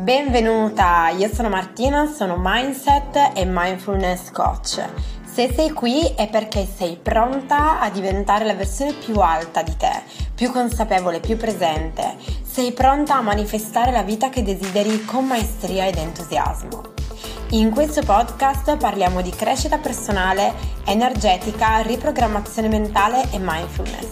Benvenuta, io sono Martina, sono Mindset e Mindfulness Coach. Se sei qui è perché sei pronta a diventare la versione più alta di te, più consapevole, più presente. Sei pronta a manifestare la vita che desideri con maestria ed entusiasmo. In questo podcast parliamo di crescita personale, energetica, riprogrammazione mentale e mindfulness.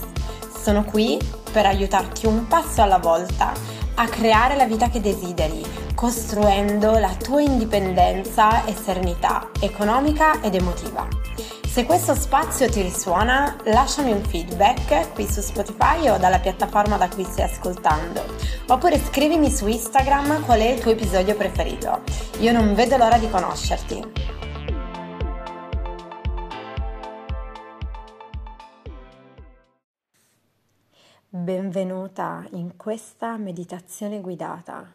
Sono qui per aiutarti un passo alla volta a creare la vita che desideri, costruendo la tua indipendenza e serenità economica ed emotiva. Se questo spazio ti risuona, lasciami un feedback qui su Spotify o dalla piattaforma da cui stai ascoltando, oppure scrivimi su Instagram qual è il tuo episodio preferito. Io non vedo l'ora di conoscerti. Benvenuta in questa meditazione guidata.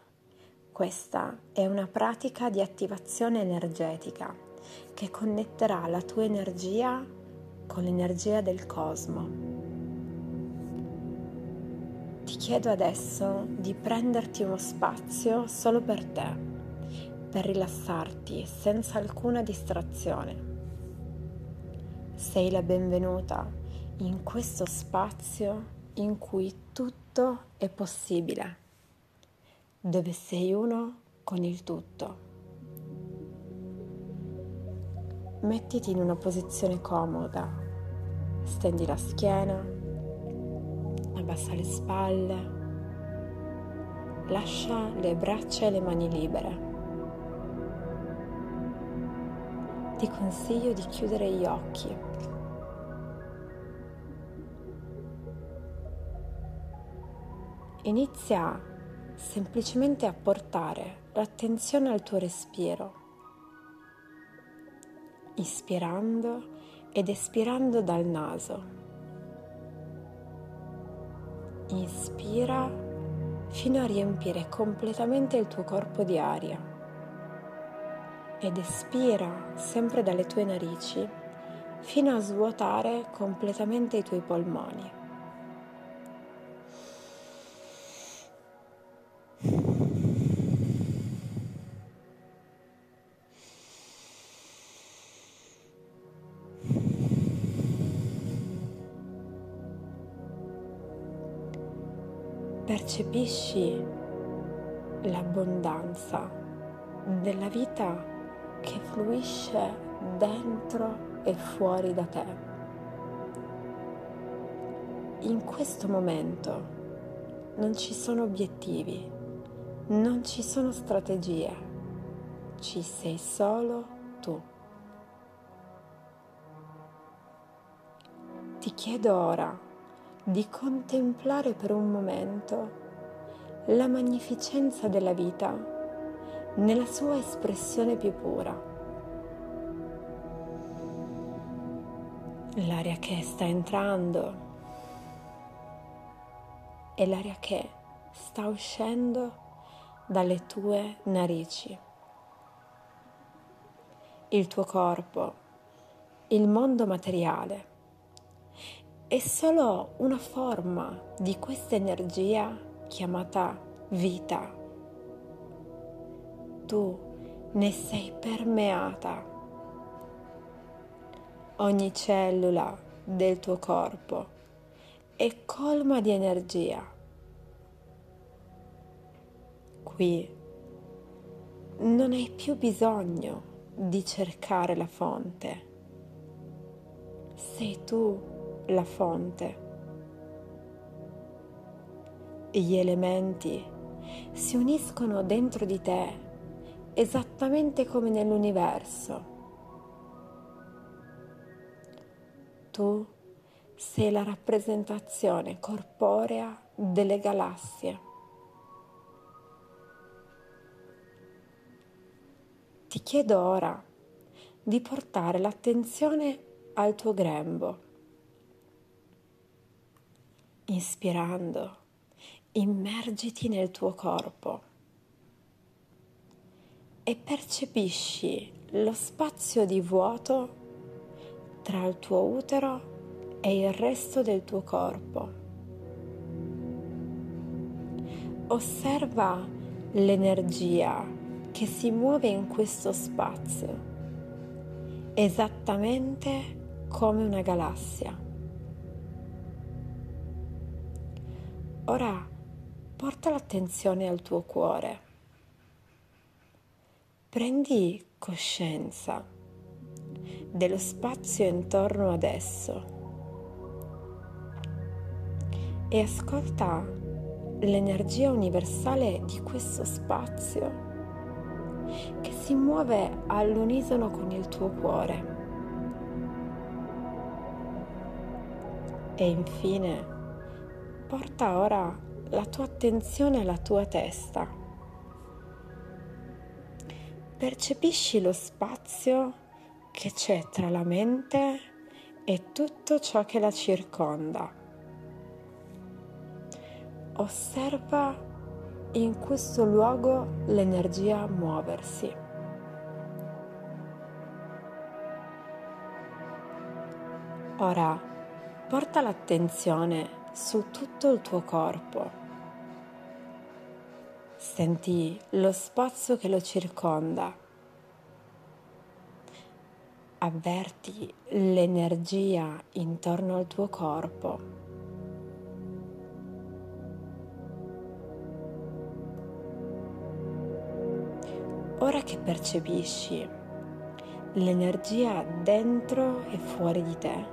Questa è una pratica di attivazione energetica che connetterà la tua energia con l'energia del cosmo. Ti chiedo adesso di prenderti uno spazio solo per te, per rilassarti senza alcuna distrazione. Sei la benvenuta in questo spazio in cui tutto è possibile, dove sei uno con il tutto. Mettiti in una posizione comoda, stendi la schiena, abbassa le spalle, lascia le braccia e le mani libere. Ti consiglio di chiudere gli occhi Inizia semplicemente a portare l'attenzione al tuo respiro, ispirando ed espirando dal naso. Inspira fino a riempire completamente il tuo corpo di aria ed espira sempre dalle tue narici fino a svuotare completamente i tuoi polmoni. Percepisci l'abbondanza della vita che fluisce dentro e fuori da te. In questo momento non ci sono obiettivi, non ci sono strategie, ci sei solo tu. Ti chiedo ora di contemplare per un momento la magnificenza della vita nella sua espressione più pura. L'aria che sta entrando e l'aria che sta uscendo dalle tue narici. Il tuo corpo, il mondo materiale è solo una forma di questa energia chiamata vita. Tu ne sei permeata. Ogni cellula del tuo corpo è colma di energia. Qui non hai più bisogno di cercare la fonte. Sei tu la fonte. Gli elementi si uniscono dentro di te esattamente come nell'universo. Tu sei la rappresentazione corporea delle galassie. Ti chiedo ora di portare l'attenzione al tuo grembo Inspirando, immergiti nel tuo corpo e percepisci lo spazio di vuoto tra il tuo utero e il resto del tuo corpo. Osserva l'energia che si muove in questo spazio, esattamente come una galassia. Ora porta l'attenzione al tuo cuore. Prendi coscienza dello spazio intorno ad esso e ascolta l'energia universale di questo spazio che si muove all'unisono con il tuo cuore. E infine porta ora la tua attenzione alla tua testa. Percepisci lo spazio che c'è tra la mente e tutto ciò che la circonda. Osserva in questo luogo l'energia muoversi. Ora porta l'attenzione su tutto il tuo corpo. Senti lo spazio che lo circonda avverti l'energia intorno al tuo corpo. Ora che percepisci l'energia dentro e fuori di te,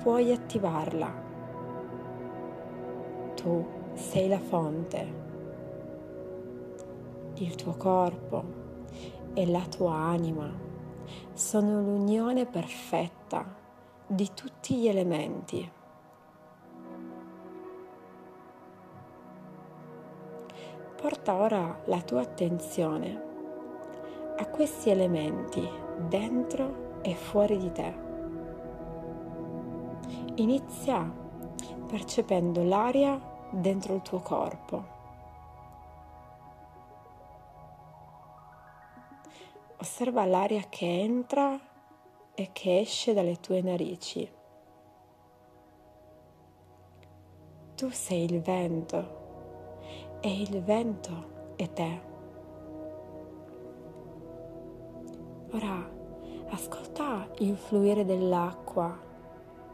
puoi attivarla. Tu sei la fonte, il tuo corpo e la tua anima sono l'unione perfetta di tutti gli elementi. Porta ora la tua attenzione a questi elementi dentro e fuori di te. Inizia percependo l'aria dentro il tuo corpo. Osserva l'aria che entra e che esce dalle tue narici. Tu sei il vento e il vento è te. Ora ascolta il fluire dell'acqua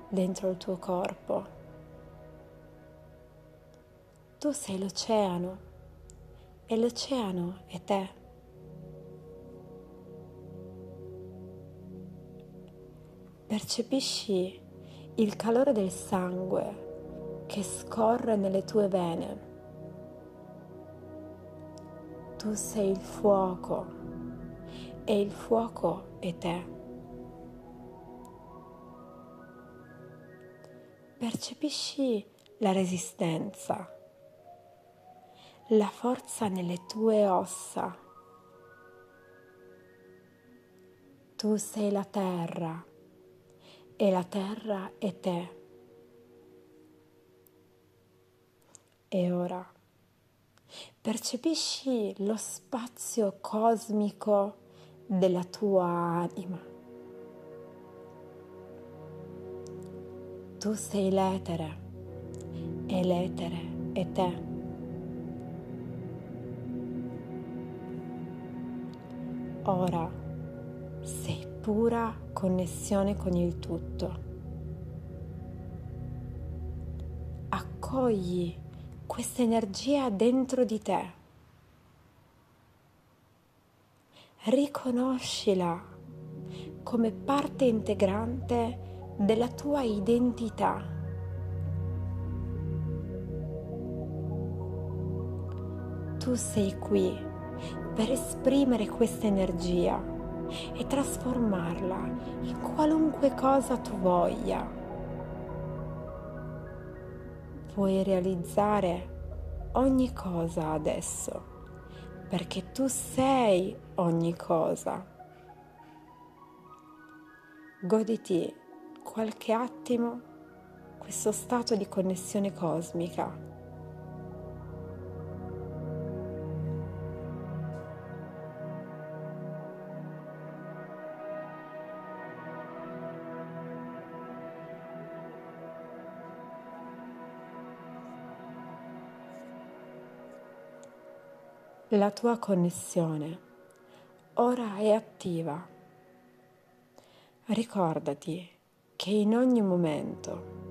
dentro il tuo corpo. Tu sei l'oceano e l'oceano è te. Percepisci il calore del sangue che scorre nelle tue vene. Tu sei il fuoco e il fuoco è te. Percepisci la resistenza, la forza nelle tue ossa. Tu sei la terra e la terra è te. E ora percepisci lo spazio cosmico della tua anima. Tu sei l'etere e l'etere è te. Ora sei pura connessione con il tutto. Accogli questa energia dentro di te. Riconoscila come parte integrante della tua identità. Tu sei qui per esprimere questa energia e trasformarla in qualunque cosa tu voglia. Puoi realizzare ogni cosa adesso, perché tu sei ogni cosa. Goditi qualche attimo questo stato di connessione cosmica La tua connessione ora è attiva. Ricordati che in ogni momento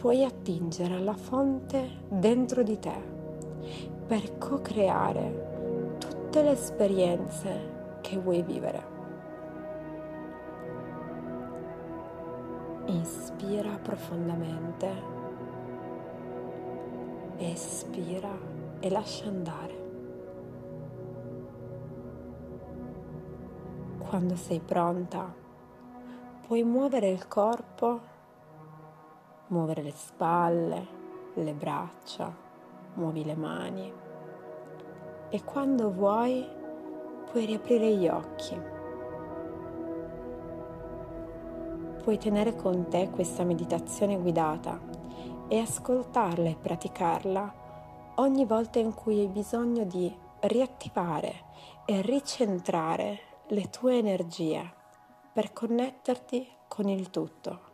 puoi attingere alla fonte dentro di te per co-creare tutte le esperienze che vuoi vivere. Inspira profondamente, espira e lascia andare. Quando sei pronta, puoi muovere il corpo muovere le spalle, le braccia, muovi le mani e quando vuoi puoi riaprire gli occhi. Puoi tenere con te questa meditazione guidata e ascoltarla e praticarla ogni volta in cui hai bisogno di riattivare e ricentrare le tue energie per connetterti con il tutto.